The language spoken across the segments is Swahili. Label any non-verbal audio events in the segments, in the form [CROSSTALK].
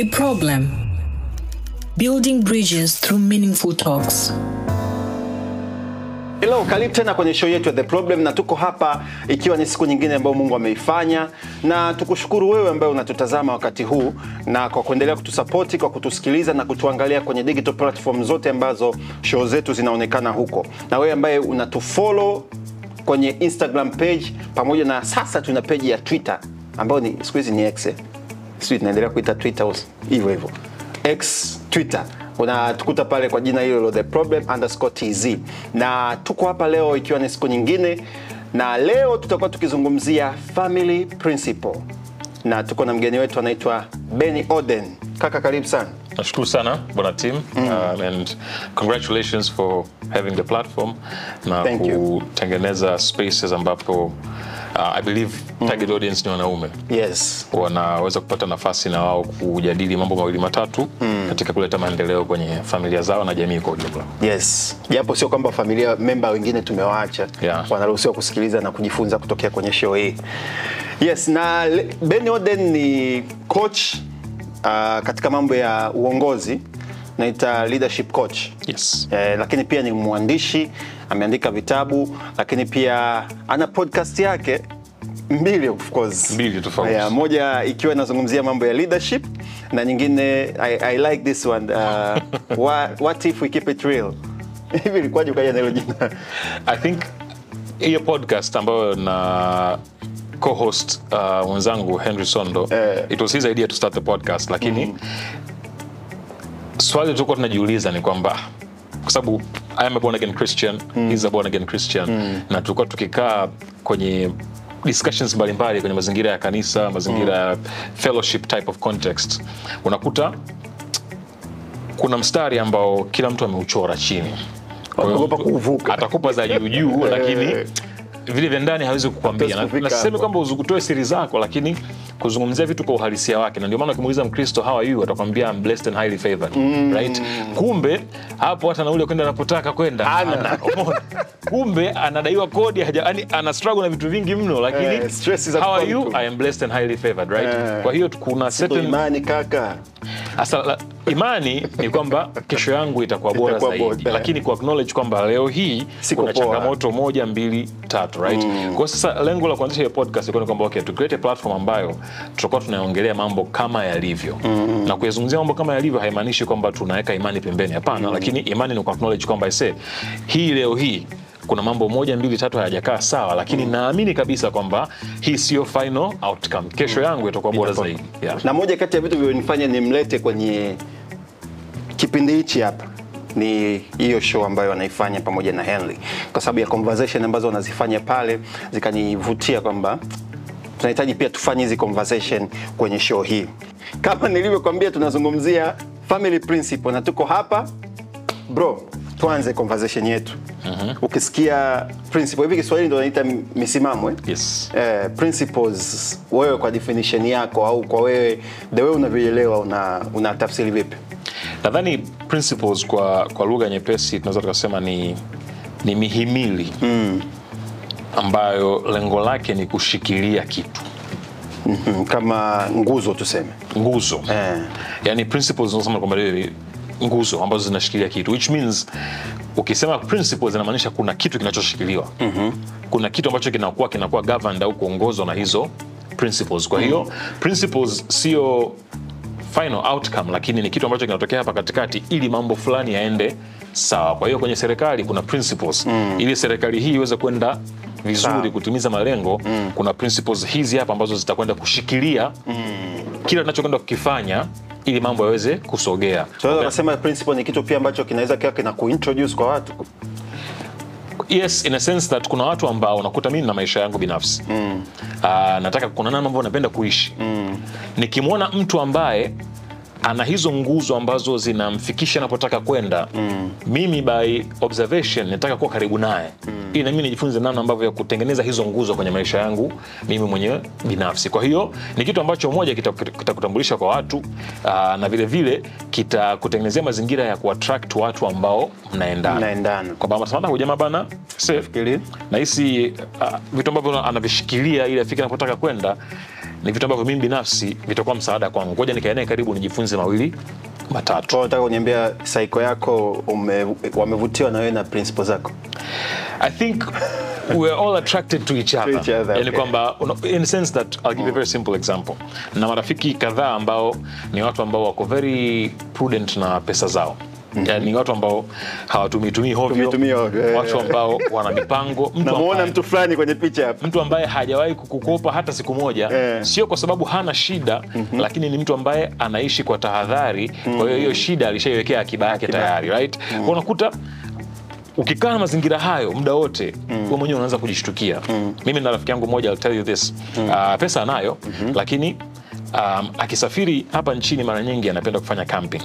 The problem building bridges through meaningful talks. Hello, karibu tena kwenye show yetu ya The Problem, na tuko hapa ikiwa ni siku nyingine ambayo Mungu ameifanya, na tukushukuru wewe ambaye unatutazama wakati huu na kwa kuendelea kutusapoti, kwa kutusikiliza na kutuangalia kwenye digital platform zote ambazo show zetu zinaonekana huko, na wewe ambaye unatufollow kwenye Instagram page pamoja na sasa tuna page ya Twitter ambayo ni siku hizi ni X, eh? Sijui tunaendelea kuita Twitter hivyo hivyo. X Twitter. Unatukuta pale kwa jina hilo the problem underscore tz na tuko hapa leo ikiwa ni siku nyingine. Na leo tutakuwa tukizungumzia family principle. Na tuko na mgeni wetu anaitwa Benny Oden. Kaka karibu sana. Nashukuru sana bwana tim um, and congratulations for having the platform na Thank you. kutengeneza spaces ambapo uh, i believe target audience ni wanaume. Yes. Wanaweza kupata nafasi na wao kujadili mambo mawili matatu katika kuleta maendeleo kwenye familia zao na jamii kwa ujumla. Yes. Japo sio kwamba familia memba wengine tumewaacha Yeah. wanaruhusiwa kusikiliza na kujifunza kutokea kwenye show hii. Yes na Ben Oden ni coach uh, katika mambo ya uongozi naita leadership coach. Yes. Eh, lakini pia ni mwandishi ameandika vitabu lakini pia ana podcast yake mbili of course. Mbili tofauti. yeah, moja ikiwa inazungumzia mambo ya leadership na nyingine I, I like this one uh, [LAUGHS] what, what if we keep it real? [LAUGHS] Hivi ilikuwaje ukaja na hilo jina? I think hiyo podcast ambayo na co-host uh, mwenzangu henry sondo Eh. it was his idea to start the podcast lakini swali tulikuwa tunajiuliza ni kwamba kwa sababu I am a born again Christian he's a born again Christian. Na tulikuwa tukikaa kwenye discussions mbalimbali kwenye mazingira ya kanisa mazingira ya fellowship type of context. Unakuta kuna mstari ambao kila mtu ameuchora chini. Atakupa za juu juu lakini [LAUGHS] vile vya ndani hawezi kukwambia Na- sisemi kwamba uzikutoe siri zako lakini kuzungumzia vitu kwa uhalisia wake. Na ndio maana ukimuuliza mkristo how are you? atakwambia I'm blessed and highly favored. Right? Kumbe hapo hata nauli kwenda anapotaka kwenda. Hana. Kumbe anadaiwa kodi haja- yani ana struggle na vitu vingi mno lakini Eh, stress how are you. I am blessed and highly favored. Right? Eh. kwa hiyo kuna certain imani kaka. Asa, imani ni kwamba kesho yangu itakuwa bora Itakuwa zaidi. bora. lakini ku acknowledge kwamba leo hii Siko kuna changamoto moja mbili tatu right? Kwa sasa lengo la kuanzisha hiyo podcast ilikuwa ni kwamba okay tu create a platform ambayo tutakuwa tunaongelea mambo kama yalivyo. Na kuyazungumzia mambo kama yalivyo haimaanishi kwamba tunaweka imani pembeni hapana lakini imani ni ku acknowledge kwamba ise hii leo hii kuna mambo moja mbili tatu hayajakaa sawa lakini naamini kabisa kwamba hii sio final outcome. Kesho yangu itakuwa bora zaidi. Yeah. na moja kati ya vitu vilivyonifanya nimlete kwenye kipindi hichi hapa ni hiyo show ambayo wanaifanya pamoja na Henry, kwa sababu ya conversation ambazo wanazifanya pale zikanivutia kwamba tunahitaji pia tufanye hizi conversation kwenye show hii. Kama nilivyokuambia, tunazungumzia family principle na tuko hapa bro, tuanze conversation yetu. Ukisikia principle hivi Kiswahili ndo naita misimamo eh? yes. eh, principles wewe kwa definition yako au kwa wewe the way unavyoelewa una, una tafsiri vipi nadhani principles kwa, kwa lugha nyepesi tunaweza tukasema ni, ni mihimili mm. Ambayo lengo lake ni kushikilia kitu. Mm, kama nguzo tuseme. Nguzo. Eh, yani principles zinasema kwamba nguzo ambazo zinashikilia kitu which means ukisema principles inamaanisha kuna kitu kinachoshikiliwa. Mm-hmm. kuna kitu ambacho kinakuwa kinakuwa governed au kuongozwa na hizo principles. Kwa hiyo principles sio final outcome lakini ni kitu ambacho kinatokea hapa katikati ili mambo fulani yaende sawa. Kwa hiyo kwenye serikali kuna principles. Mm. ili serikali hii iweze kwenda vizuri Sawa. kutimiza malengo mm. kuna principles hizi hapa ambazo zitakwenda kushikilia mm. kila tunachokwenda kukifanya ili mambo yaweze kusogea tunaweza kusema principle ni kitu pia ambacho kinaweza kiwa kina kuintroduce kwa watu yes in a sense that kuna watu ambao unakuta mimi na maisha yangu binafsi mm. uh, nataka kuna namna ambao napenda kuishi mm. nikimwona mtu ambaye ana hizo nguzo ambazo zinamfikisha anapotaka kwenda. Mm. mimi by observation nataka kuwa karibu naye. Mm. ili nami nijifunze namna ambavyo ya kutengeneza hizo nguzo kwenye maisha yangu mimi mwenyewe binafsi. Kwa hiyo ni kitu ambacho moja kitakutambulisha kita kwa watu aa, na vile vile kitakutengenezea mazingira ya kuattract watu ambao mnaendana. Hujamaa bana nahisi uh, vitu ambavyo anavishikilia ili afike anapotaka kwenda ni vitu ambavyo mimi binafsi vitakuwa msaada kwangu ngoja nikae naye karibu nijifunze mawili matatu Kwa nataka kuniambia saiko yako ume, wamevutiwa na wewe na principles zako I think we're all attracted to each other. To each other, Yani okay. kwamba in a sense that I'll give you a very simple example. Na marafiki kadhaa ambao ni watu ambao wako very prudent na pesa zao. Yani ni watu ambao hawatumitumii hovyo, eh, watu eh. ambao wana mipango, [LAUGHS] mtu mtu fulani kwenye picha hapa. mtu ambaye hajawahi kukukopa hata siku moja yeah. sio kwa sababu hana shida lakini ni mtu ambaye anaishi kwa tahadhari. Kwa hiyo hiyo shida alishaiwekea akiba yake tayari right? Kwa unakuta ukikaa na mazingira hayo muda wote mm. wewe mwenyewe unaanza kujishtukia. Mimi na rafiki yangu mmoja I'll tell you this. Uh, pesa anayo lakini um, akisafiri hapa nchini mara nyingi anapenda kufanya camping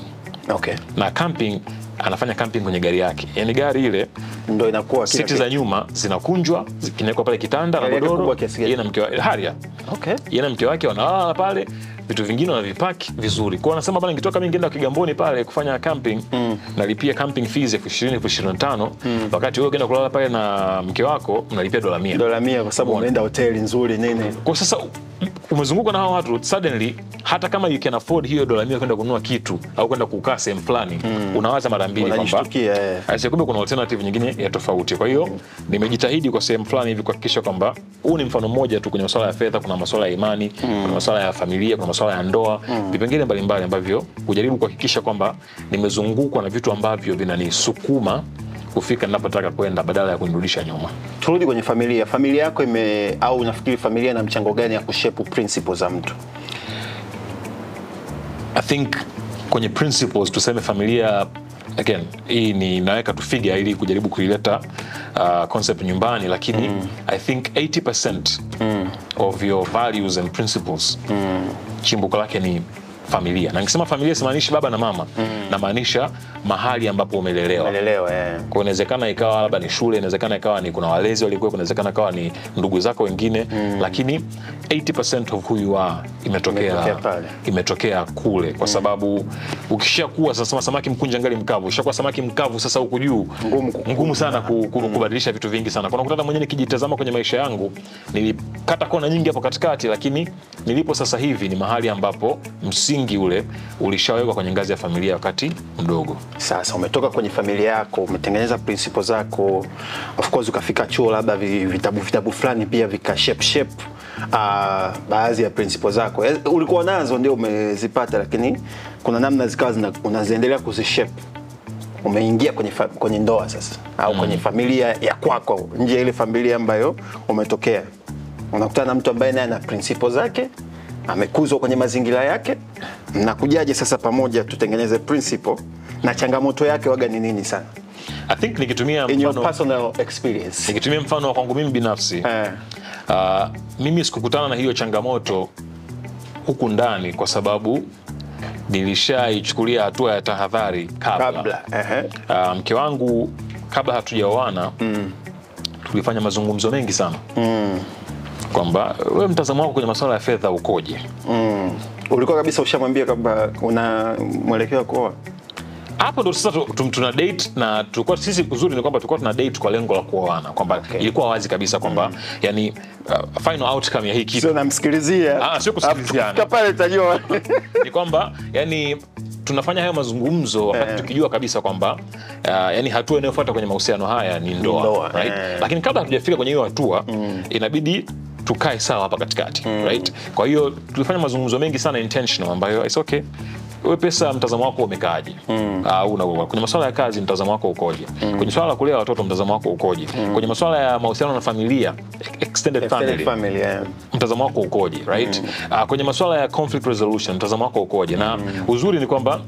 okay. na camping anafanya camping kwenye gari yake. Yani gari ile ndo inakuwa siti za nyuma zinakunjwa kinawekwa pale kitanda na Gari godoro. yeye na mke wake haria, okay. yeye na mke wake wanalala pale vitu vingine wanavipaki vizuri. Kwao anasema bana nikitoka mi ngeenda kigamboni pale kufanya camping mm. nalipia camping fees elfu ishirini elfu ishirini na tano. Wakati wewe ukienda kulala pale na mke wako mnalipia dola mia. Dola mia kwa sababu unaenda hoteli nzuri nini. Kwa sasa umezungukwa na hao watu suddenly hata kama you can afford hiyo dola mia kwenda kununua kitu au kwenda kukaa sehemu fulani unawaza mara mbili kwamba. Kumbe kuna alternative nyingine ya tofauti. Kwa hiyo nimejitahidi kwa sehemu fulani hivi kuhakikisha kwamba huu ni mfano mmoja tu kwenye masuala ya fedha. Kuna masuala ya imani, kuna masuala ya familia, kuna masuala ya ndoa, vipengele mbalimbali ambavyo hujaribu kuhakikisha kwamba nimezungukwa na vitu ambavyo vinanisukuma kufika ninapotaka kwenda badala ya kunirudisha nyuma. turudi kwenye familia. Familia yako ime au unafikiri familia na mchango gani ya kushepu principles za mtu? I think kwenye principles tuseme familia again hii ni naweka tu figure ili kujaribu kuileta uh, concept nyumbani lakini mm. i think 80% mm. of your values and principles mm. chimbuko lake ni familia. Na nikisema familia simaanishi baba na mama. Mm. namaanisha mahali ambapo umelelewa. Umelelewa kwa inawezekana ikawa labda ni shule inawezekana ikawa ni kuna walezi walikuwa inawezekana ikawa ni ndugu zako wengine. Mm. lakini 80% of who you are imetokea Imetokea imetokea kule. Kwa sababu ukishakuwa sasa samaki mkunja ngali mkavu ukishakuwa samaki mkavu sasa huku juu Ngumu ngumu sana ku, ku, kubadilisha vitu vingi sana. Kuna kutana mwenyewe nikijitazama kwenye maisha yangu nilikata kona nyingi hapo katikati lakini nilipo sasa hivi ni mahali ambapo msingi ule ulishawekwa kwenye ngazi ya familia wakati mdogo. Sasa umetoka kwenye familia yako umetengeneza principle zako of course ukafika chuo labda vitabu vitabu fulani pia vika shape shape uh, baadhi ya principle zako. Eh, ulikuwa nazo ndio umezipata lakini kuna namna zikawa unaziendelea kuzishape umeingia kwenye, kwenye ndoa sasa au mm. kwenye familia ya kwako nje ya ile familia ambayo umetokea. Unakutana na mtu ambaye naye ana principle zake amekuzwa kwenye mazingira yake mnakujaje sasa pamoja tutengeneze principle na changamoto yake waga ni nini sana I think nikitumia mfano, personal experience nikitumia mfano wa kwangu mimi binafsi eh, uh, mimi sikukutana na hiyo changamoto huku ndani kwa sababu nilishaichukulia hatua ya tahadhari kabla, kabla. Uh, mke wangu kabla hatujaoana mm. tulifanya mazungumzo mengi sana mm. Kwamba wewe mtazamo wako kwenye masuala ya fedha ukoje mm. ulikuwa kabisa ushamwambia kwamba una mwelekeo kuoa hapo ndo sasa tu- tu- tuna date na tulikuwa sisi uzuri ni kwamba tulikuwa tuna date kwa lengo la kuoana kwamba Okay. ilikuwa wazi kabisa kwamba yani uh, final outcome ya hii kitu sio namsikilizia Ah, sio kusikiliziana. Pale tajua [LAUGHS] ni kwamba yani tunafanya hayo mazungumzo wakati yeah. tukijua kabisa kwamba uh, yani hatua inayofuata kwenye mahusiano haya ni ndoa, ndoa, right? Yeah. lakini kabla hatujafika kwenye hiyo hatua inabidi tukae sawa hapa katikati right? kwa hiyo tulifanya mazungumzo mengi sana intentional ambayo it's okay. We pesa mtazamo wako umekaaje? Au una- kwenye masuala ya kazi mtazamo wako ukoje? Kwenye swala la kulea watoto mtazamo wako ukoje? Kwenye masuala ya mahusiano na familia extended Extended family family, yeah. mtazamo wako ukoje right? Uh, kwenye masuala ya conflict resolution mtazamo wako ukoje? Na uzuri ni kwamba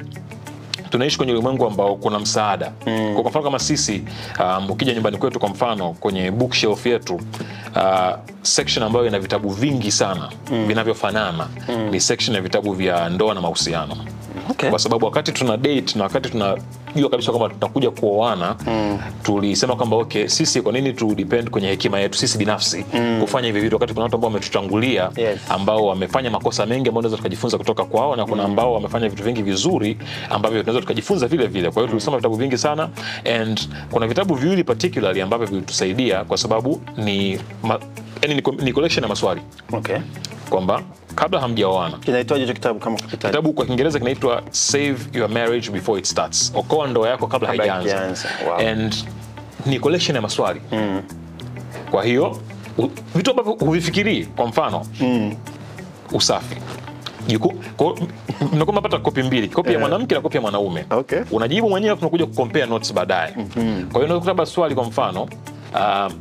tunaishi kwenye ulimwengu ambao kuna msaada. Mm. kwa mfano kama sisi um, ukija nyumbani kwetu kwa mfano kwenye bookshelf yetu uh, section ambayo ina vitabu vingi sana mm. vinavyofanana mm. ni section ya vitabu vya ndoa na mahusiano Okay. kwa sababu wakati tuna date na wakati tunajua kabisa kwamba tutakuja kuoana mm. tulisema kwamba okay sisi kwa nini tu depend kwenye hekima yetu sisi binafsi mm. kufanya hivi vitu wakati kuna watu ambao wametutangulia Yes. ambao wamefanya makosa mengi ambao tunaweza tukajifunza kutoka kwao na kuna ambao wamefanya vitu vingi vizuri ambavyo tunaweza tukajifunza vile vile kwa hiyo tulisoma vitabu vingi sana and kuna vitabu viwili particularly ambavyo vilitusaidia kwa sababu ni ma, yani ni, ni collection ya maswali okay. kwamba kabla hamjaoana Kinaitwaje hicho kitabu kama kukitaja? kitabu kwa kiingereza kinaitwa save your marriage before it starts okoa ndoa yako kabla haijaanza. wow. and ni collection ya maswali. Kwa hiyo vitu ambavyo huvifikirii kwa mfano usafi. Juku- mnakuwa mnapata kopi mbili kopi ya mwanamke na kopi ya mwanaume. Okay. unajibu mwenyewe afu unakuja kucompare notes baadaye. Kwa hiyo unaweza swali kwa mfano uh,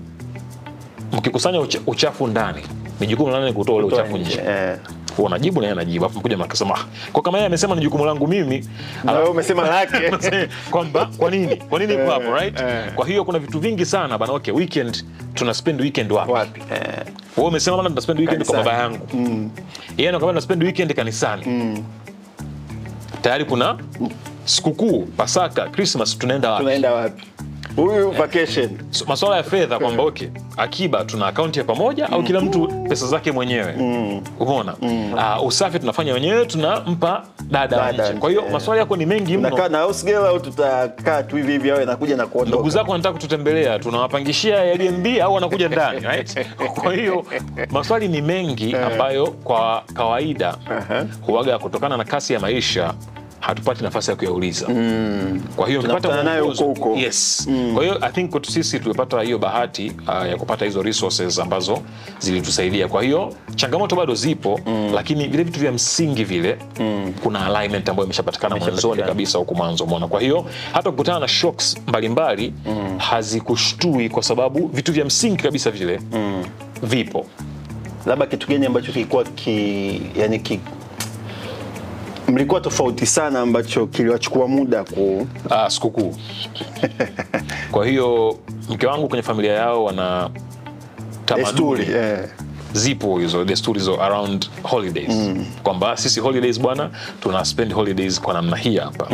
mkikusanya uchafu ndani. Ni jukumu la nani kutoa ule uchafu nje, eh. Huwa unajibu na yeye anajibu. Afu mkuja mnakasema "Ah, kwa kama yeye amesema ni jukumu langu mimi Na umesema lake. [LAUGHS] kwamba kwa nini? Kwa nini kwa hapo right? eh. kwa hiyo kuna vitu vingi sana bana. Okay weekend tuna spend weekend wapi? Wapi? Eh. wewe umesema bana tuna spend weekend kwa baba yangu. Yeye anakwambia tuna spend weekend kanisani. Tayari kuna sikukuu pasaka christmas tunaenda wapi? Tunaenda wapi? Huyu vacation. So, maswala ya fedha kwamba okay akiba tuna akaunti ya pamoja au kila mtu pesa zake mwenyewe. Umeona? Uh, usafi tunafanya wenyewe tunampa dada wa nje kwa hiyo nje. maswala yako ni mengi mno. Unakaa na house girl au tutakaa tu hivi hivi awe nakuja na ndugu zako wanataka kututembelea tunawapangishia Airbnb [LAUGHS] au wanakuja ndani right? kwa hiyo maswali ni mengi ambayo kwa kawaida huwaga kutokana na kasi ya maisha hatupati nafasi ya kuyauliza. Kwa hiyo nayo huko huko. yes. Kwa hiyo i think kwetu sisi tumepata hiyo bahati uh, ya kupata hizo resources ambazo zilitusaidia. Kwa hiyo changamoto bado zipo lakini vile vitu vya msingi vile kuna alignment ambayo imeshapatikana mwanzoni kabisa huku mwanzo umeona? Kwa hiyo hata kukutana na shocks mbalimbali hazikushtui kwa sababu vitu vya msingi kabisa vile vipo. Labda kitu gani ambacho kilikuwa ki, yani ki, mlikuwa tofauti sana ambacho kiliwachukua muda ku Ah, sikukuu. [LAUGHS] Kwa hiyo mke wangu kwenye familia yao wana tamaduni yeah. zipo hizo desturi hizo around holidays. Kwamba sisi holidays bwana tuna spend holidays kwa namna hii hapa.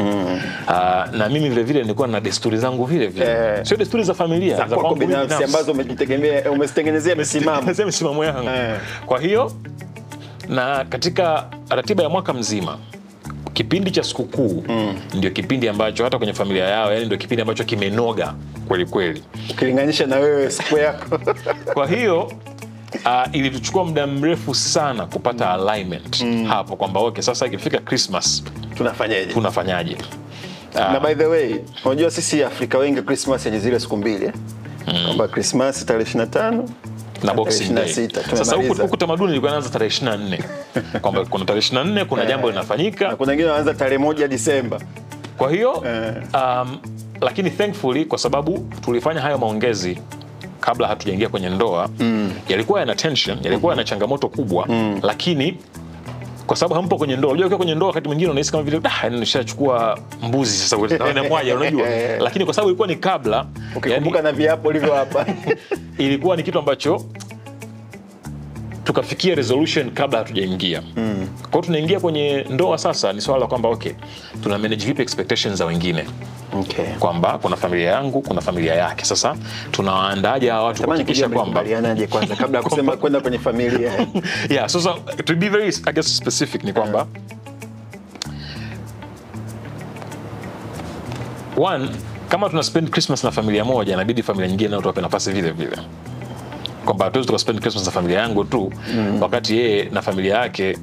Ah, na mimi vile vile nilikuwa na desturi zangu vile vile. Eh. sio desturi za familia za kwangu binafsi ambazo umejitegemea umezitengenezea misimamo. misimamo yangu. Eh. kwa hiyo na katika ratiba ya mwaka mzima kipindi cha sikukuu ndio kipindi ambacho hata kwenye familia yao yani ndio kipindi ambacho kimenoga kweli kweli. Ukilinganisha na wewe siku yako. [LAUGHS] Kwa hiyo uh, ilituchukua muda mrefu sana kupata alignment hapo kwamba okay sasa ikifika christmas tunafanyaje? tunafanyaje? Na by the way unajua sisi afrika wengi christmas yenye zile siku mbili. Eh? kwamba christmas tarehe 25 na boxing day. sasa huku tamaduni ilikuwa inaanza tarehe 24 [LAUGHS] kwamba kuna tarehe 24 kuna jambo na kuna wengine wanaanza tarehe moja disemba. Kwa hiyo Eh. um, lakini thankfully kwa sababu tulifanya hayo maongezi kabla hatujaingia kwenye ndoa mm. yalikuwa yana tension yalikuwa yana changamoto kubwa. Mm. lakini kwa sababu hampo kwenye ndoa unajua ukiwa kwenye ndoa wakati mwingine unahisi kama vile "Ah, yaani nishachukua mbuzi sasa na [LAUGHS] mwaja unajua. Lakini kwa sababu ilikuwa ni kabla ukikumbuka na viapo ulivyo hapa [LAUGHS] ilikuwa ni kitu ambacho tukafikia resolution kabla hatujaingia. Mm. kwa hiyo tunaingia kwenye ndoa sasa ni swala la kwamba okay tuna manage vipi expectations za wengine? Okay. kwamba kuna familia yangu kuna familia yake. Sasa tunawaandaje hawa watu kuhakikisha kwamba kwanza kabla ya [LAUGHS] kusema kwenda kwenye familia? [LAUGHS] Yeah, so, so, to be very I guess specific ni kwamba one kama tuna spend christmas na familia moja inabidi familia nyingine nayo tuwape nafasi vile vile kwamba hatuwezi tukaspend christmas na familia yangu tu mm. wakati yeye na familia yake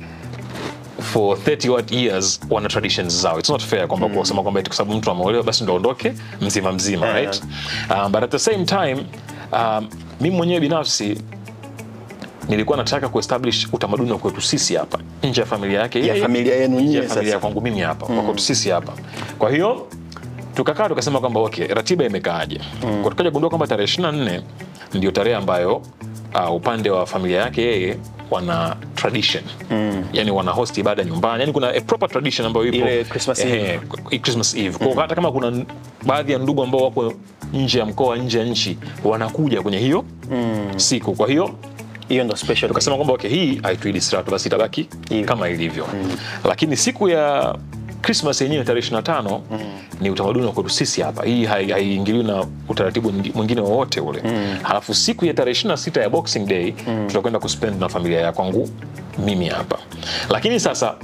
for 30 what years wana traditions zao it's not fair kwamba mm. kusema kwamba kwa sababu mtu ameolewa basi ndo aondoke mzima mzima Yeah. right um, but at the same time um, mimi mwenyewe binafsi nilikuwa nataka kuestablish utamaduni wa kwetu sisi hapa nje ya familia yake ya familia yenu nje ya familia kwangu mimi hapa kwa kwetu sisi hapa kwa hiyo tukakaa tukasema kwamba okay ratiba imekaaje? Mm. kwa tukaja gundua kwamba tarehe 24 ndio tarehe ambayo uh, upande wa familia yake yeye wana tradition. Mm. yani wana host ibada nyumbani. Yani kuna a proper tradition ambayo ipo. Ile Christmas Eve. eh, Christmas Eve. Kwa hata kama kuna baadhi ya ndugu ambao wako nje ya mkoa nje ya nchi wanakuja kwenye hiyo siku. Kwa hiyo hiyo ndo special tukasema kwamba okay, hii haituidistract basi itabaki kama ilivyo. Lakini siku ya Christmas yenyewe tarehe 25 ni utamaduni wa kwetu sisi hapa. Hii hai- haiingiliwi na utaratibu mwingine wowote ule. Halafu siku ya tarehe 26 ya Boxing Day tutakwenda kuspend na familia ya kwangu mimi hapa. Lakini sasa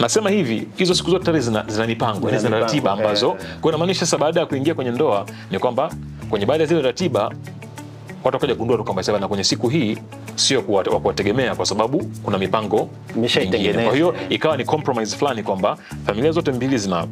nasema hivi, hizo siku zote tarehe zina, zina mipango, zina ratiba ambazo eh. kwa inamaanisha sasa baada ya kuingia kwenye ndoa ni kwamba kwenye baadhi ya zile ratiba watu wakaja kugundua kwamba sasa na kwenye siku hii sio wa kuwategemea kwa sababu kuna mipango mingine. Kwa hiyo ikawa ni compromise fulani kwamba familia zote mbili zina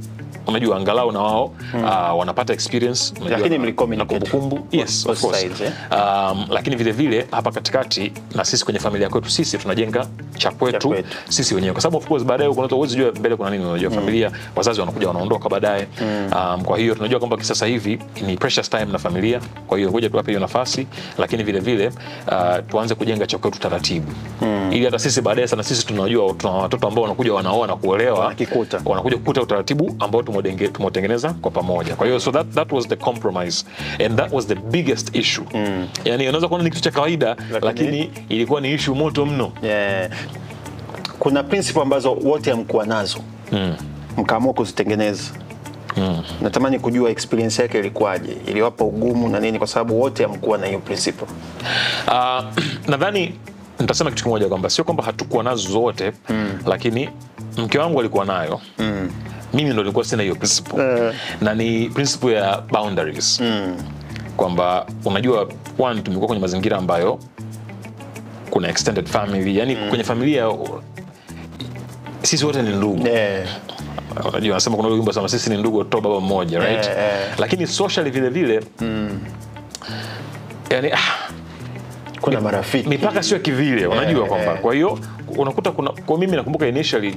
unajua angalau na wao uh, wanapata experience Lakini na kumbukumbu. yes, of course. sides, eh? um, lakini vile vile hapa katikati na sisi kwenye familia kwetu sisi tunajenga cha kwetu sisi wenyewe. Kwa sababu of course baadaye kuna huwezi jua mbele kuna nini unajua familia wazazi wanakuja wanaondoka baadaye. Um, kwa hiyo tunajua kwamba sasa hivi ni precious time na familia. Kwa hiyo ngoja tuwape hiyo nafasi lakini vile vile uh, tuanze kujenga chakwetu taratibu. Ili hata sisi baadaye sana sisi tunajua tuna watoto ambao wanakuja wanaoa na kuolewa wanakuja kukuta utaratibu ambao tumetengeneza kwa pamoja. Kwa hiyo so that, that was the compromise and that was the biggest issue. Yani unaweza kuona ni kitu cha kawaida lakini, ilikuwa ni issue moto mno. Yeah. Kuna principle ambazo wote hamkuwa nazo. Mkaamua kuzitengeneza. Natamani kujua experience yake ilikuwaje, iliwapa ugumu na nini, kwa sababu wote hamkuwa na hiyo principle. Uh, [CLEARS THROAT] nadhani nitasema kitu kimoja kwamba sio kwamba hatukuwa nazo zote lakini mke wangu alikuwa nayo. Mimi ndo nilikuwa sina hiyo principle. Uh. na ni principle ya boundaries. Kwamba unajua one tumekuwa kwenye mazingira ambayo kuna extended family. Yani kwenye familia sisi wote ni ndugu. Yeah. Unajua anasema kuna wimbo sana sisi ni ndugu watoto wa baba mmoja right? Eh, eh. lakini socially vile vile yani ah, Kuna marafiki. mipaka sio kivile unajua Eh, kwamba. eh. kwa hiyo unakuta kuna kwa mimi nakumbuka initially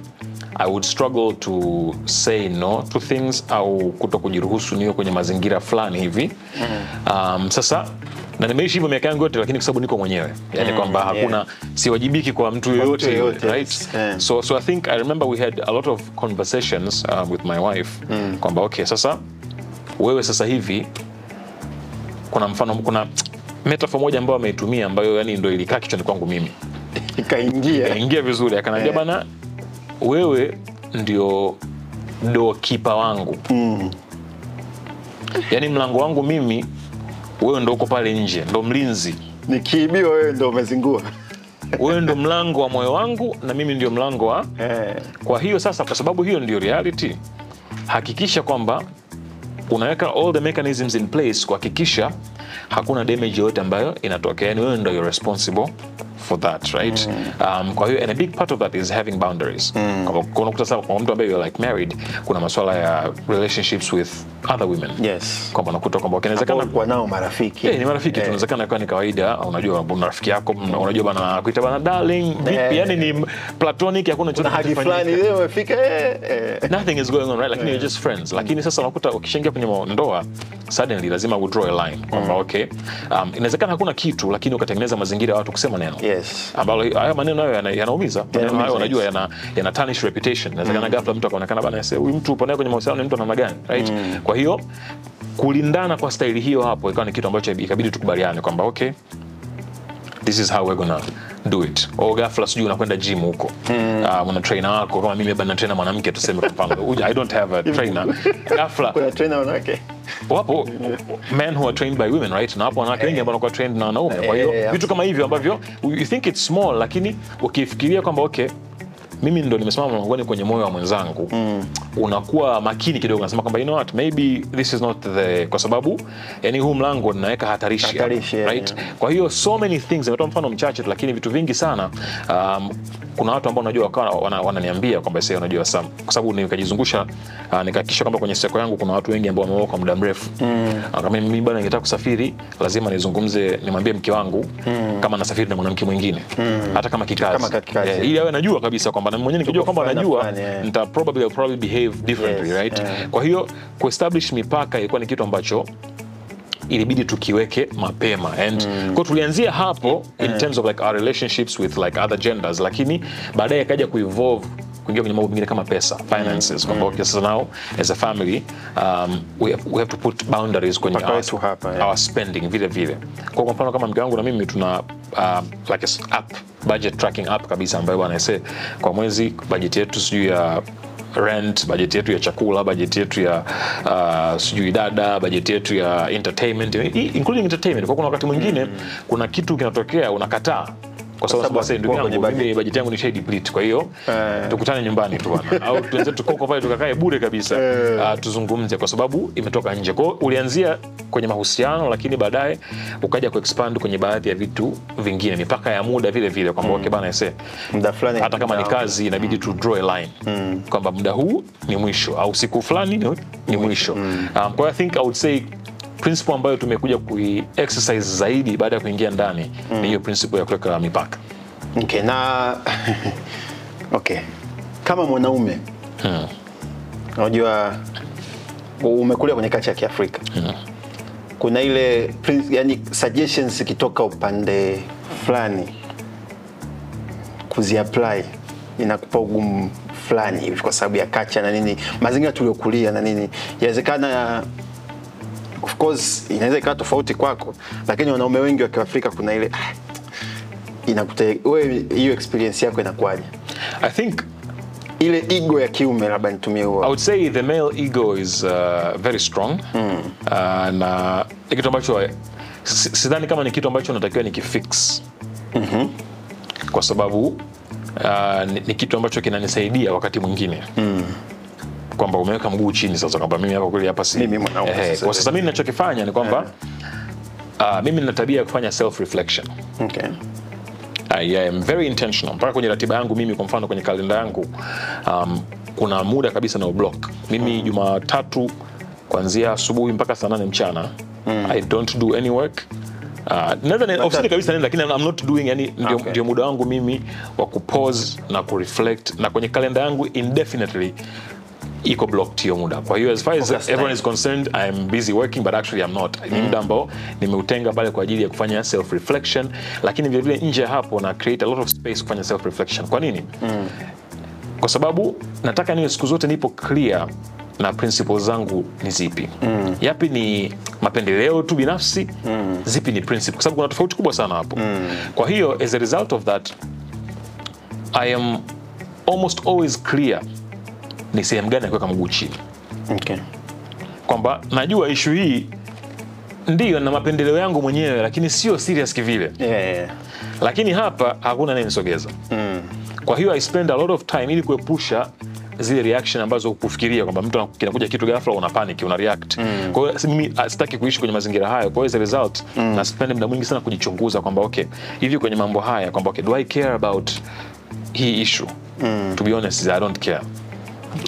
i would struggle to say no to things au kuto kujiruhusu niwe kwenye mazingira fulani hivi. Um, sasa na nimeishi hivyo miaka yangu yote lakini kwa sababu niko mwenyewe. Yani kwamba hakuna siwajibiki kwa mtu yoyote right? So, so i think i remember we had a lot of conversations uh, with my wife. Kwamba okay sasa wewe sasa hivi kuna mfano kuna metaphor moja ambayo ameitumia ambayo yani ndo ilikaa kichwani kwangu mimi. [LAUGHS] Ikaingia. Ikaingia vizuri akaniambia bana wewe ndio do kipa wangu. Yani mlango wangu mimi wewe ndo uko pale nje ndo mlinzi. Nikiibiwa, wewe ndo umezingua. wewe ndo mlango wa moyo wangu na mimi ndio mlango wa kwa hiyo sasa kwa sababu hiyo ndio reality hakikisha kwamba unaweka all the mechanisms in place kuhakikisha hakuna damage yoyote ambayo inatokea. Yani wewe ndo you're responsible for that right? Um, kwa hiyo and a big part of that is having boundaries. Kwamba unakuta sasa kwa mtu ambaye like married kuna masuala ya relationships with other women. Yes. kwamba unakuta kwamba inawezekana kwa nao marafiki. Yeah, ni marafiki yeah. tunawezekana kwa ni kawaida unajua una rafiki yako unajua bana akuita bana darling vipi? Yeah. yani ni platonic hakuna chochote hadi fulani leo umefika eh, eh. nothing is going on right? Lakini you're just friends. Lakini sasa unakuta ukishaingia kwenye ndoa suddenly lazima we draw a line. Kwamba mm. okay um, inawezekana hakuna kitu lakini ukatengeneza mazingira ya watu kusema neno Yes. ambalo haya maneno hayo yanaumiza. Maneno hayo unajua yana, yana tarnish reputation. Inawezekana ghafla mtu akaonekana bana huyu mtu upo naye kwenye mahusiano ni mtu namna gani right? Kwa hiyo kulindana kwa staili hiyo hapo ikawa ni kitu ambacho ikabidi tukubaliane kwamba okay this is how we're gonna do it. O ghafla sijui unakwenda gym huko. Uh, una trainer wako. Kama mimi bana trainer mwanamke tuseme kwa mfano. I don't have a trainer. Ghafla. [LAUGHS] Kuna trainer wanawake? Wapo. Men who are trained by women right? Na wapo wanawake wengi ambao wanakuwa trained na wanaume. Kwa hiyo Eh, vitu kama hivyo ambavyo you think it's small lakini ukifikiria kwamba okay mimi ndo nimesimama mlangoni kwenye moyo wa mwenzangu. Unakuwa makini kidogo nasema kwamba you know what maybe this is not the kwa sababu yani huu mlango ninaweka hatarishi Hatarishi, right? yeah. kwa hiyo so many things nimetoa mfano mchache lakini vitu vingi sana um, kuna watu ambao unajua wakawa wana- wananiambia kwamba sasa unajua sam kwa sababu nikajizungusha uh, nikahakikisha kwamba kwenye seko yangu kuna watu wengi ambao wameoa kwa muda mrefu mm. kama mimi bwana ningetaka kusafiri lazima nizungumze nimwambie mke wangu kama nasafiri na mwanamke mwingine hata kama kikazi, Kama kikazi. Yeah, ili awe anajua kabisa kwamba na mwenyewe nikijua kwamba anajua yeah. nita probably, I'll probably behave differently Yes, right yeah. kwa hiyo kuestablish mipaka ilikuwa ni kitu ambacho ilibidi tukiweke mapema and mm. kwa tulianzia hapo in terms of like our relationships with like other genders lakini baadaye akaja kuevolve kuingia kwenye mambo mengine kama pesa finances kwamba okay, sasa now as a family um, we, have, we have to put boundaries kwenye our, hapa, yeah. our spending vile vile kwa kwa mfano kama mke wangu na mimi tuna uh, like app budget tracking app kabisa ambayo bwana ese kwa mwezi budget yetu sijui ya rent bajeti yetu ya chakula bajeti yetu ya uh, sijui dada bajeti yetu ya entertainment including entertainment. Kwa kuna wakati mwingine kuna kitu kinatokea unakataa kwa sababu sasa ndugu yangu mimi bajeti yangu nisha deplete kwa hiyo Eh. tukutane nyumbani tu bwana. Au tuanze tukoko pale tukakae bure kabisa. Uh, tuzungumze kwa sababu imetoka nje. Kwa hiyo ulianzia kwenye mahusiano lakini baadaye ukaja kuexpand kwenye baadhi ya vitu vingine mipaka ya muda vile vile kwamba okay bana ese muda fulani hata kama ni kazi inabidi tu draw a line. Kwamba muda huu ni mwisho au siku fulani ni, ni mwisho. um, kwa hiyo i think i would say principle ambayo tumekuja kui exercise zaidi baada ya kuingia ndani ni hiyo principle ya kuweka mipaka. Okay, na [LAUGHS] okay. kama mwanaume unajua umekulia kwenye kacha ya kiafrika. Kuna ile yani suggestions ikitoka upande fulani kuziapply inakupa ugumu fulani hivi kwa sababu ya kacha na nini mazingira tuliokulia na nini. Inawezekana course inaweza ikawa tofauti kwako lakini wanaume wengi wa kiafrika kuna ile ah, inakute wewe hiyo experience yako inakuwaje? I think ile ego ya kiume labda nitumie I would say the male ego is uh, very strong. Uh, na kitu ambacho sidhani kama ni kitu ambacho natakiwa nikifix. Kwa sababu uh, ni, ni kitu ambacho kinanisaidia wakati mwingine kwamba umeweka mguu chini sasa kwamba mimi hapa kweli hapa si Mimi mwanaume eh, sasa. kwa sasa mimi ninachokifanya ni kwamba uh, mimi nina tabia ya kufanya self reflection okay. I am very intentional. Mpaka kwenye ratiba yangu mimi kwa mfano kwenye kalenda yangu um, kuna muda kabisa na block mimi jumatatu kuanzia asubuhi mpaka saa nane mchana i don't do any work. Uh, naweza ofisini kabisa nenda lakini I'm not doing any ndio, Okay. ndio muda wangu mimi wa kupause na kureflect. Na kwenye kalenda yangu indefinitely iko blocked hiyo muda. Kwa hiyo as far as everyone is concerned I'm busy working but actually i'm not. Ni muda ambao nimeutenga pale kwa ajili ya kufanya self reflection lakini vile vile nje hapo na create a lot of space kufanya self reflection kwa nini? Kwa sababu nataka niwe siku zote nipo clear na principles zangu ni zipi. Mm. yapi ni mapendeleo tu binafsi mm. zipi ni principle kwa sababu kuna tofauti kubwa sana hapo. Mm. kwa hiyo as a result of that i am almost always clear ni sehemu gani ya kuweka mguu chini? Okay. kwamba najua ishu hii ndiyo na mapendeleo yangu mwenyewe lakini sio serious kivile. Yeah, yeah. lakini hapa hakuna anayenisogeza kwa hiyo i spend a lot of time ili kuepusha zile reaction ambazo hukufikiria kwamba mtu kinakuja kitu ghafla una panic una react. Kwa hiyo mimi ah, sitaki kuishi kwenye mazingira hayo. Kwa hiyo as a result na spend muda mwingi sana kujichunguza kwamba okay hivi kwenye mambo haya kwamba okay do i care about hii issue? To be honest i don't care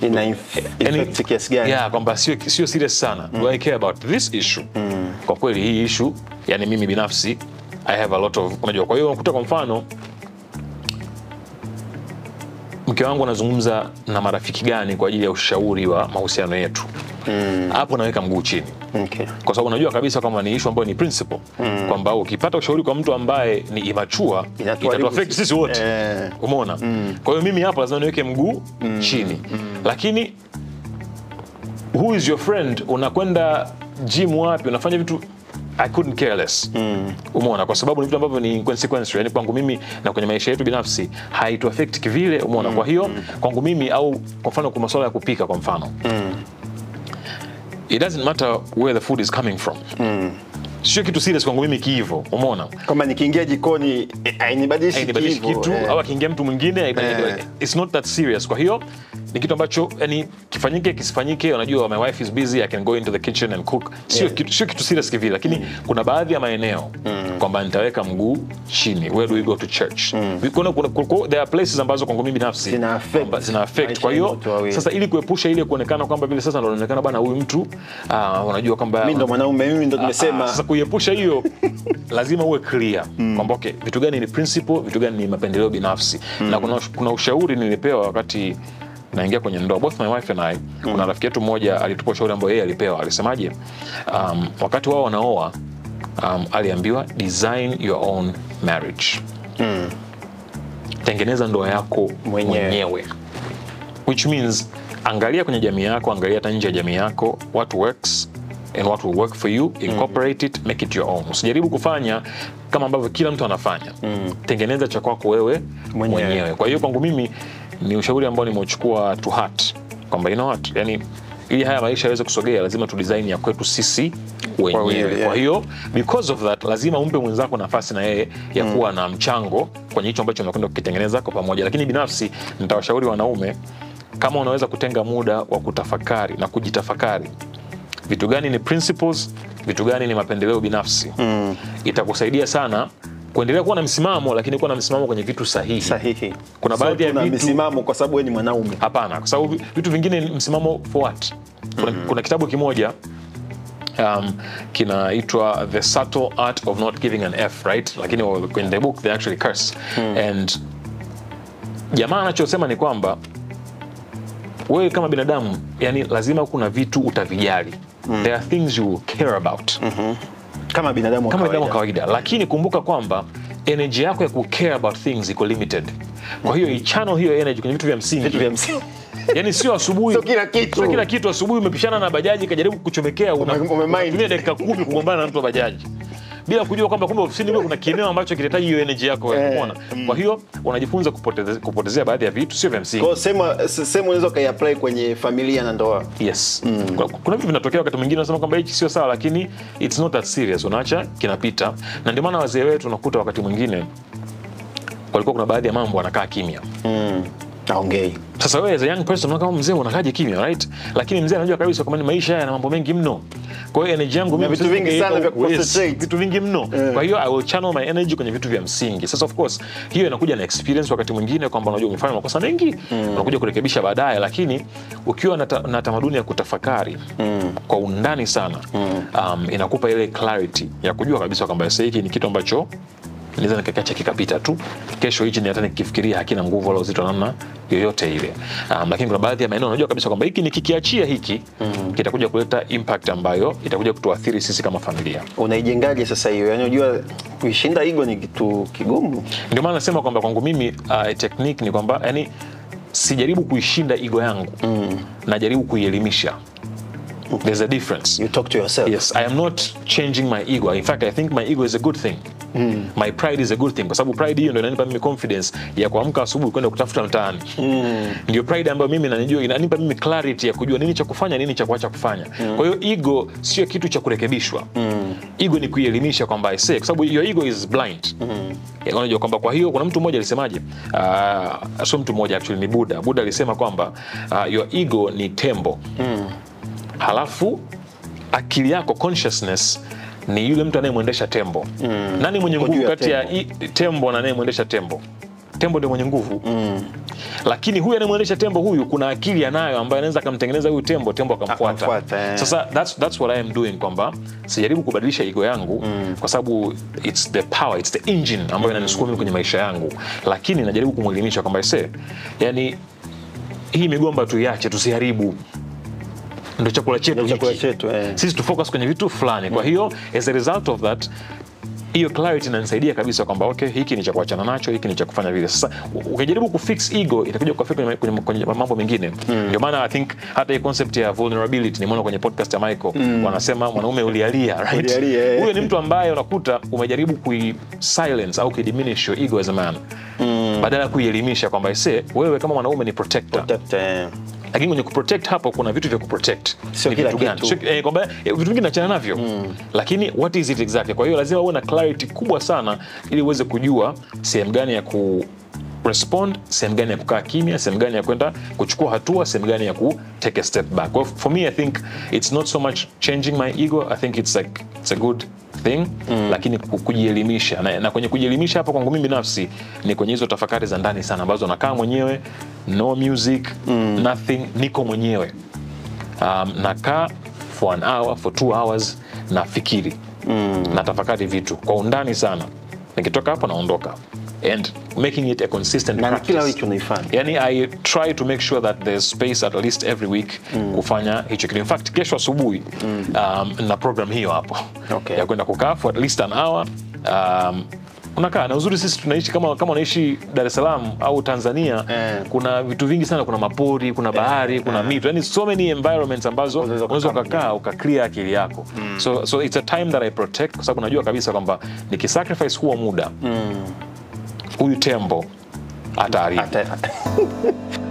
Ina effect kiasi gani? yeah, kwamba sio, sio serious sana. Do i care about this issue? Kwa kweli hii issue yani mimi binafsi i have a lot of unajua kwa hiyo unakuta kwa mfano mke wangu anazungumza na marafiki gani kwa ajili ya ushauri wa mahusiano yetu hapo mm. naweka mguu chini Okay. kwa sababu unajua kabisa kwamba ni issue ambayo ni principle mm. kwamba ukipata ushauri kwa mtu ambaye ni imachua itatuaffect sisi. wote Eh. umeona mm. kwa hiyo mimi hapo lazima niweke mguu mm. chini mm. lakini who is your friend unakwenda gym wapi unafanya vitu I couldn't care less Mm. umeona kwa sababu ni vitu ambavyo ni consequence, yani kwangu mimi na kwenye maisha yetu binafsi haitu affect kivile umeona Mm. kwa hiyo kwangu mimi au kwa mfano kwa masuala ya kupika kwa mfano it doesn't matter where the food is coming from sio kitu serious kwangu mimi kiivo umeona Kama nikiingia jikoni eh, hainibadilishi hainibadilishi kitu eh. au akiingia mtu mwingine Eh. it's not that serious kwa hiyo ni kitu ambacho yani kifanyike kisifanyike. Unajua my wife is busy i can go into the kitchen and cook. Sio Yeah. kitu, sio kitu serious kivile lakini kuna baadhi ya maeneo kwamba nitaweka mguu chini. Where do we go to church? Kuna, kuna, kuna, kuna, there are places ambazo kwangu mimi binafsi Zina affect zina affect. kwa hiyo sasa ili kuepusha ile kuonekana kwamba vile sasa ndo inaonekana bana huyu mtu uh, unajua kwamba Mimi ndo mwanaume, mimi ndo Ah, nimesema. sasa kuiepusha hiyo [LAUGHS] lazima uwe clear kwamba okay, vitu gani ni principle, vitu gani ni mapendeleo binafsi. Na kuna, kuna ushauri nilipewa wakati naingia kwenye ndoa. Both my wife and I kuna rafiki yetu mmoja alitupa ushauri ambao yeye alipewa. Alisemaje? Um, wakati wao wanaoa um, aliambiwa design your own marriage. Tengeneza ndoa yako Mwenyewe. mwenyewe. Which means angalia kwenye jamii yako angalia hata nje ya jamii yako what works and what will work for you incorporate it make it your own. Usijaribu kufanya kama ambavyo kila mtu anafanya. Tengeneza cha kwako wewe Mwenyewe. mwenyewe. kwa hiyo kwangu mimi ni ushauri ambao nimeuchukua to heart kwamba you know what yani ili haya maisha yaweze kusogea lazima tu design ya kwetu sisi wenyewe. Kwa hiyo because of that lazima umpe mwenzako nafasi na yeye ya kuwa na mchango kwenye hicho ambacho unakwenda kukitengeneza kwa pamoja. Lakini binafsi nitawashauri wanaume kama unaweza kutenga muda wa kutafakari na kujitafakari vitu gani ni principles vitu gani ni mapendeleo binafsi mm. itakusaidia sana kuendelea kuwa na msimamo lakini kuwa na msimamo kwenye vitu sahihi. Sahihi. Kuna baadhi ya vitu- msimamo kwa sababu wewe ni mwanaume. Hapana kwa sababu vitu vingine msimamo for what kuna, kuna kitabu kimoja um, kinaitwa the subtle art of not giving an f right? Lakini in the book they actually curse. And jamaa anachosema ni kwamba wewe kama binadamu yani lazima kuna vitu utavijali. There are things you will care about kama binadamu kama binadamu wa kawaida. lakini kumbuka kwamba energy yako ya kucare about things iko limited kwa hiyo ichano hiyo energy kwenye vitu vya msingi Vitu vya msingi. yani sio asubuhi [LAUGHS] Sio kila kitu. sio kila kitu asubuhi umepishana na bajaji kajaribu kuchomekea una- unatumia dakika kumi kugombana na mtu wa bajaji bila kujua kwamba kumbe ofisini kuna kieneo ambacho kinahitaji hiyo energy yako Eh, umeona kwa hiyo unajifunza kupoteze, kupotezea baadhi ya vitu sio vya msingi. Kwa hiyo sema unaweza ukaiapply kwenye familia na ndoa. Yes. Mm. kuna vitu vinatokea wakati mwingine unasema kwamba hichi sio sawa lakini it's not that serious. Unaacha kinapita. Na ndio maana wazee wetu unakuta wakati mwingine walikuwa kuna baadhi ya mambo wanakaa kimya. Aongei sasa wewe as a young person unaona kama mzee unakaje kimya right? Lakini mzee anajua kabisa kwamba maisha yana mambo mengi mno. Kwa hiyo energy yangu mimi vitu vingi sana vya concentrate, vitu vingi mno. Kwa hiyo i will channel my energy kwenye vitu vya msingi. Sasa of course hiyo inakuja na experience wakati mwingine kwamba unajua umefanya makosa mengi unakuja kurekebisha baadaye lakini ukiwa na, na tamaduni ya kutafakari kwa undani sana um, inakupa ile clarity ya kujua kabisa kwamba sasa hiki ni kitu ambacho naweza nikakiacha kikapita tu. Kesho hichi ni hata nikifikiria hakina nguvu wala uzito namna yoyote ile. Um, lakini kuna baadhi ya maeneo unajua kabisa kwamba hiki nikikiachia hiki mm. kitakuja kuleta impact ambayo itakuja kutuathiri sisi kama familia. Unaijengaje sasa hiyo? Yani unajua kuishinda ego ni kitu kigumu. Ndio maana nasema kwamba kwangu mimi uh, technique ni kwamba yani sijaribu kuishinda igo yangu. Mm. najaribu kuielimisha. There's a difference. You talk to yourself. Yes i am not changing my ego. In fact i think my ego is a good thing mm. my pride is a good thing kwa sababu pride hiyo ndio inanipa mimi confidence ya kuamka asubuhi kwenda kutafuta mtaani mm. ndio pride ambayo mimi nanijua inanipa mimi clarity ya kujua nini cha kufanya nini cha kuacha kufanya mm. kwa hiyo ego sio kitu cha kurekebishwa mm. ego ni kuielimisha kwamba kwa sababu your ego is blind mm. unajua kwamba kwa hiyo kuna mtu mmoja alisemaje uh, sio mtu mmoja actually ni buda buda alisema kwamba uh, your ego ni tembo mm. halafu akili yako consciousness ni yule mtu anayemwendesha tembo mm. nani mwenye nguvu kati ya tembo na anayemwendesha tembo tembo ndio mwenye nguvu mm. lakini huyu anayemwendesha tembo huyu kuna akili anayo ambayo anaweza akamtengeneza huyu tembo tembo akamfuata eh. sasa that's, that's what I am doing kwamba sijaribu kubadilisha ego yangu mm. kwa sababu it's the power it's the engine ambayo inanisukuma mimi kwenye maisha yangu lakini najaribu kumwelimisha kwamba se yani hii migomba tuiache tusiharibu ndo chakula chetu. Ndio chakula chetu, eh. sisi tufocus kwenye vitu fulani. Kwa hiyo as a result of that hiyo clarity inanisaidia kabisa kwamba okay hiki ni cha kuachana nacho hiki ni cha kufanya vile. Sasa ukijaribu kufix ego itakuja kuaffect kwenye, kwenye, mambo mengine. Ndio maana i think hata hii concept ya vulnerability nimeona kwenye podcast ya michael. Mm. wanasema mwanaume ulialia right? Eh. huyo ni mtu ambaye unakuta umejaribu kui silence au kuidiminish your ego as a man. Mm. badala ya kuielimisha kwamba ise wewe kama mwanaume ni protector. Protector eh, lakini kwenye kuprotect hapo kuna vitu vya kuprotect. Sio kila kitu. Sio- eh, kwamba eh, vitu vingi nachana navyo. Lakini what is it exactly? Kwa hiyo lazima uwe na clarity kubwa sana ili uweze kujua sehemu gani ya ku respond sehemu gani ya kukaa kimya sehemu gani ya kwenda kuchukua hatua sehemu gani ya ku take a step back. Well, for me i think it's not so much changing my ego. I think it's like it's a good thing lakini kujielimisha. Na, na kwenye kujielimisha hapa kwangu mimi binafsi ni kwenye hizo tafakari za ndani sana ambazo nakaa mwenyewe no music nothing niko mwenyewe. Um, nakaa for an hour for two hours nafikiri. Mm. natafakari vitu kwa undani sana. Nikitoka hapo naondoka. And making it a consistent practice. kila wiki unaifanya. Yani i try to make sure that there's space at least every week kufanya hicho kitu. In fact kesho asubuhi um, na program hiyo hapo. Okay. ya kwenda kukaa for at least an hour. Um, unakaa na uzuri sisi tunaishi kama kama unaishi dar es salaam au tanzania Eh. kuna vitu vingi sana kuna mapori kuna bahari kuna mito. Yani so many environments ambazo Unaweza ukakaa uka clear akili yako. So, so it's a time that i protect kwa sababu najua kabisa kwamba nikisacrifice huo muda huyu tembo ataharibu Ata- [LAUGHS]